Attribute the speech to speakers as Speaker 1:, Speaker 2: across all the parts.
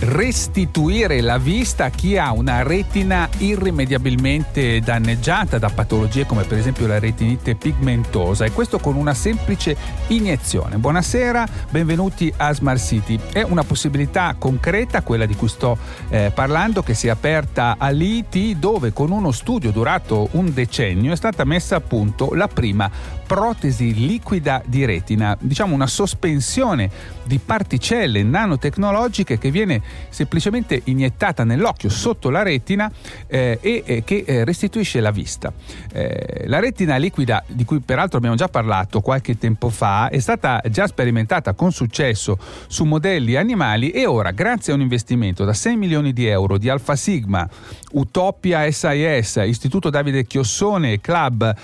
Speaker 1: restituire la vista a chi ha una retina irrimediabilmente danneggiata da patologie come per esempio la retinite pigmentosa e questo con una semplice iniezione. Buonasera, benvenuti a Smart City. È una possibilità concreta, quella di cui sto eh, parlando, che si è aperta all'IT dove con uno studio durato un decennio è stata messa a punto la prima protesi liquida di retina, diciamo una sospensione di particelle nanotecnologiche che viene semplicemente iniettata nell'occhio sotto la retina eh, e eh, che eh, restituisce la vista. Eh, la retina liquida, di cui peraltro abbiamo già parlato qualche tempo fa, è stata già sperimentata con successo su modelli animali e ora, grazie a un investimento da 6 milioni di euro di Alfa Sigma, Utopia SIS, Istituto Davide Chiossone e Club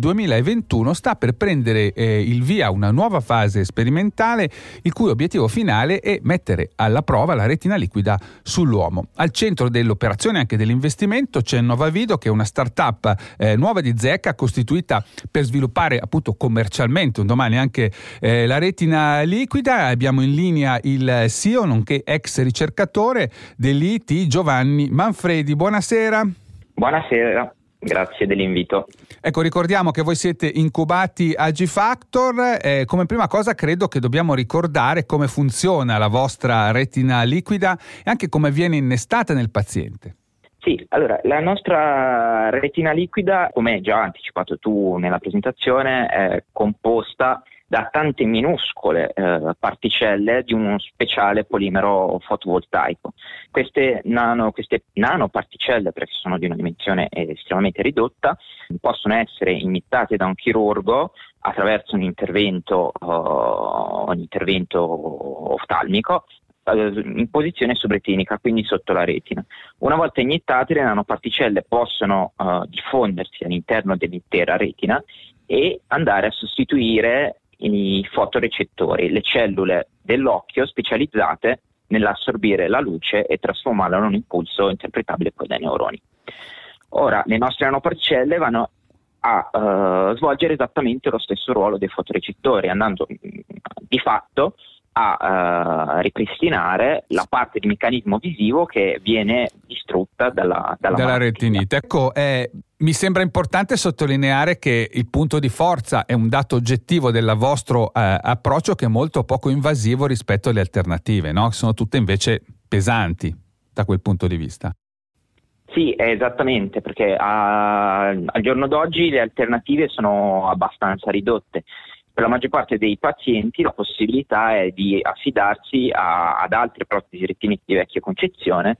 Speaker 1: 2021, eh, sta per prendere eh, il via una nuova fase sperimentale il cui obiettivo finale è mettere alla prova la retina liquida sull'uomo. Al centro dell'operazione anche dell'investimento c'è Nova Video che è una startup eh, nuova di Zecca costituita per sviluppare appunto commercialmente un domani anche eh, la retina liquida. Abbiamo in linea il CEO nonché ex ricercatore dell'IT Giovanni Manfredi. Buonasera.
Speaker 2: Buonasera. Grazie dell'invito.
Speaker 1: Ecco, ricordiamo che voi siete incubati a G-Factor. Eh, come prima cosa credo che dobbiamo ricordare come funziona la vostra retina liquida e anche come viene innestata nel paziente.
Speaker 2: Sì, allora la nostra retina liquida, come già anticipato tu nella presentazione, è composta da tante minuscole eh, particelle di uno speciale polimero fotovoltaico. Queste, nano, queste nanoparticelle, perché sono di una dimensione estremamente ridotta, possono essere iniettate da un chirurgo attraverso un intervento, uh, un intervento oftalmico uh, in posizione subretinica, quindi sotto la retina. Una volta iniettate le nanoparticelle possono uh, diffondersi all'interno dell'intera retina e andare a sostituire i fotorecettori, le cellule dell'occhio specializzate nell'assorbire la luce e trasformarla in un impulso interpretabile poi dai neuroni. Ora, le nostre nanoparcelle vanno a uh, svolgere esattamente lo stesso ruolo dei fotorecettori, andando di fatto a uh, ripristinare la parte di meccanismo visivo che viene distrutta dalla, dalla,
Speaker 1: dalla retinite. Ecco, eh, mi sembra importante sottolineare che il punto di forza è un dato oggettivo del vostro eh, approccio che è molto poco invasivo rispetto alle alternative, no? sono tutte invece pesanti da quel punto di vista.
Speaker 2: Sì, esattamente, perché a, al giorno d'oggi le alternative sono abbastanza ridotte per la maggior parte dei pazienti la possibilità è di affidarsi a, ad altre protesi retinite di vecchia concezione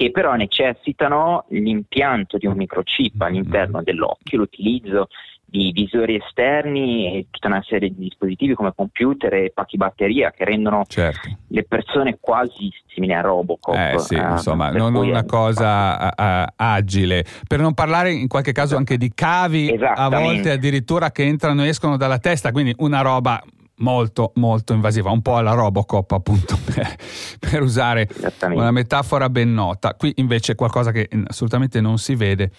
Speaker 2: che però necessitano l'impianto di un microchip all'interno dell'occhio, l'utilizzo di visori esterni e tutta una serie di dispositivi come computer e pacchi batteria che rendono certo. le persone quasi simili a Robocop.
Speaker 1: Eh sì, eh, insomma, non una cosa uh, agile. Per non parlare in qualche caso anche di cavi, a volte addirittura che entrano e escono dalla testa, quindi una roba molto molto invasiva, un po' alla Robocop appunto per, per usare una metafora ben nota. Qui invece è qualcosa che assolutamente non si vede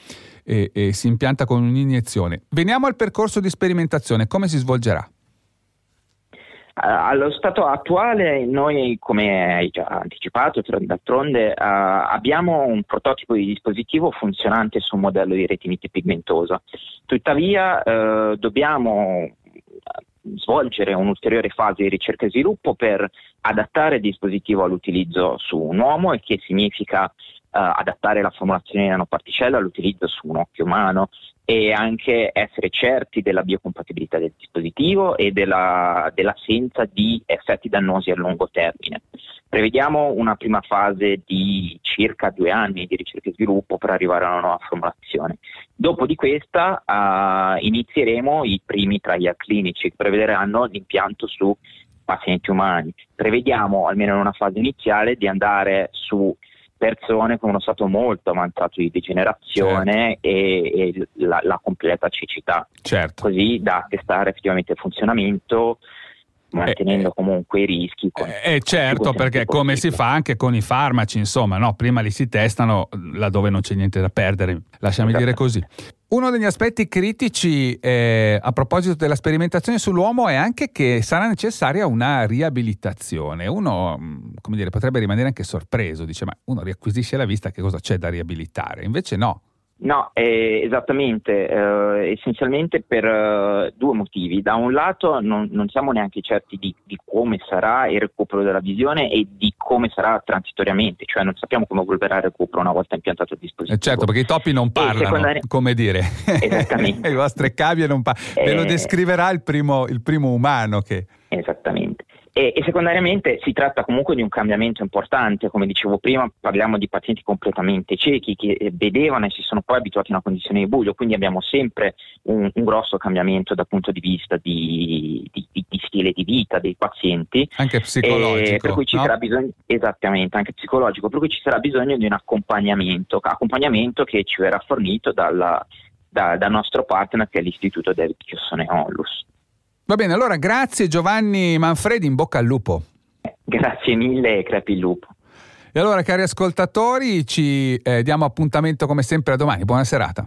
Speaker 1: e, e si impianta con un'iniezione. Veniamo al percorso di sperimentazione, come si svolgerà?
Speaker 2: allo stato attuale noi, come hai già anticipato, d'altronde uh, abbiamo un prototipo di dispositivo funzionante su un modello di retinite pigmentosa. Tuttavia uh, dobbiamo svolgere un'ulteriore fase di ricerca e sviluppo per adattare il dispositivo all'utilizzo su un uomo, e che significa Uh, adattare la formulazione di nanoparticella all'utilizzo su un occhio umano e anche essere certi della biocompatibilità del dispositivo e della, dell'assenza di effetti dannosi a lungo termine. Prevediamo una prima fase di circa due anni di ricerca e sviluppo per arrivare a una nuova formulazione. Dopo di questa uh, inizieremo i primi trial clinici che prevederanno l'impianto su pazienti umani. Prevediamo, almeno in una fase iniziale, di andare su persone con uno stato molto avanzato di degenerazione certo. e, e la, la, completa cecità,
Speaker 1: certo.
Speaker 2: così da testare effettivamente il funzionamento mantenendo eh, comunque i rischi.
Speaker 1: Eh, eh certo, perché come si fa anche con i farmaci, insomma, no? prima li si testano laddove non c'è niente da perdere, lasciami esatto. dire così. Uno degli aspetti critici eh, a proposito della sperimentazione sull'uomo è anche che sarà necessaria una riabilitazione. Uno, mm, come dire, potrebbe rimanere anche sorpreso, dice ma uno riacquisisce la vista, che cosa c'è da riabilitare? Invece no.
Speaker 2: No, eh, esattamente, eh, essenzialmente per eh, due motivi. Da un lato non, non siamo neanche certi di, di, come sarà il recupero della visione e di come sarà transitoriamente, cioè non sappiamo come evolverà il recupero una volta impiantato il dispositivo.
Speaker 1: Eh certo, perché i topi non parlano, secondari... come dire.
Speaker 2: Esattamente.
Speaker 1: Le vostre cavie non parlano. Ve lo eh, descriverà il primo, il primo umano che...
Speaker 2: E, e, secondariamente si tratta comunque di un cambiamento importante, come dicevo prima parliamo di pazienti completamente ciechi che eh, vedevano e si sono poi abituati a una condizione di buio, quindi abbiamo sempre un, un grosso cambiamento dal punto di vista di, di, di, di stile di vita dei pazienti.
Speaker 1: Anche psicologico.
Speaker 2: Eh, per cui ci
Speaker 1: no?
Speaker 2: sarà bisogno, esattamente, anche psicologico, per cui ci sarà bisogno di un accompagnamento, accompagnamento che ci verrà fornito dalla, da, dal nostro partner che è l'Istituto David Chiossone Onlus.
Speaker 1: Va bene, allora grazie Giovanni Manfredi, in bocca al lupo.
Speaker 2: Grazie mille e crepi il lupo.
Speaker 1: E allora cari ascoltatori ci eh, diamo appuntamento come sempre a domani, buona serata.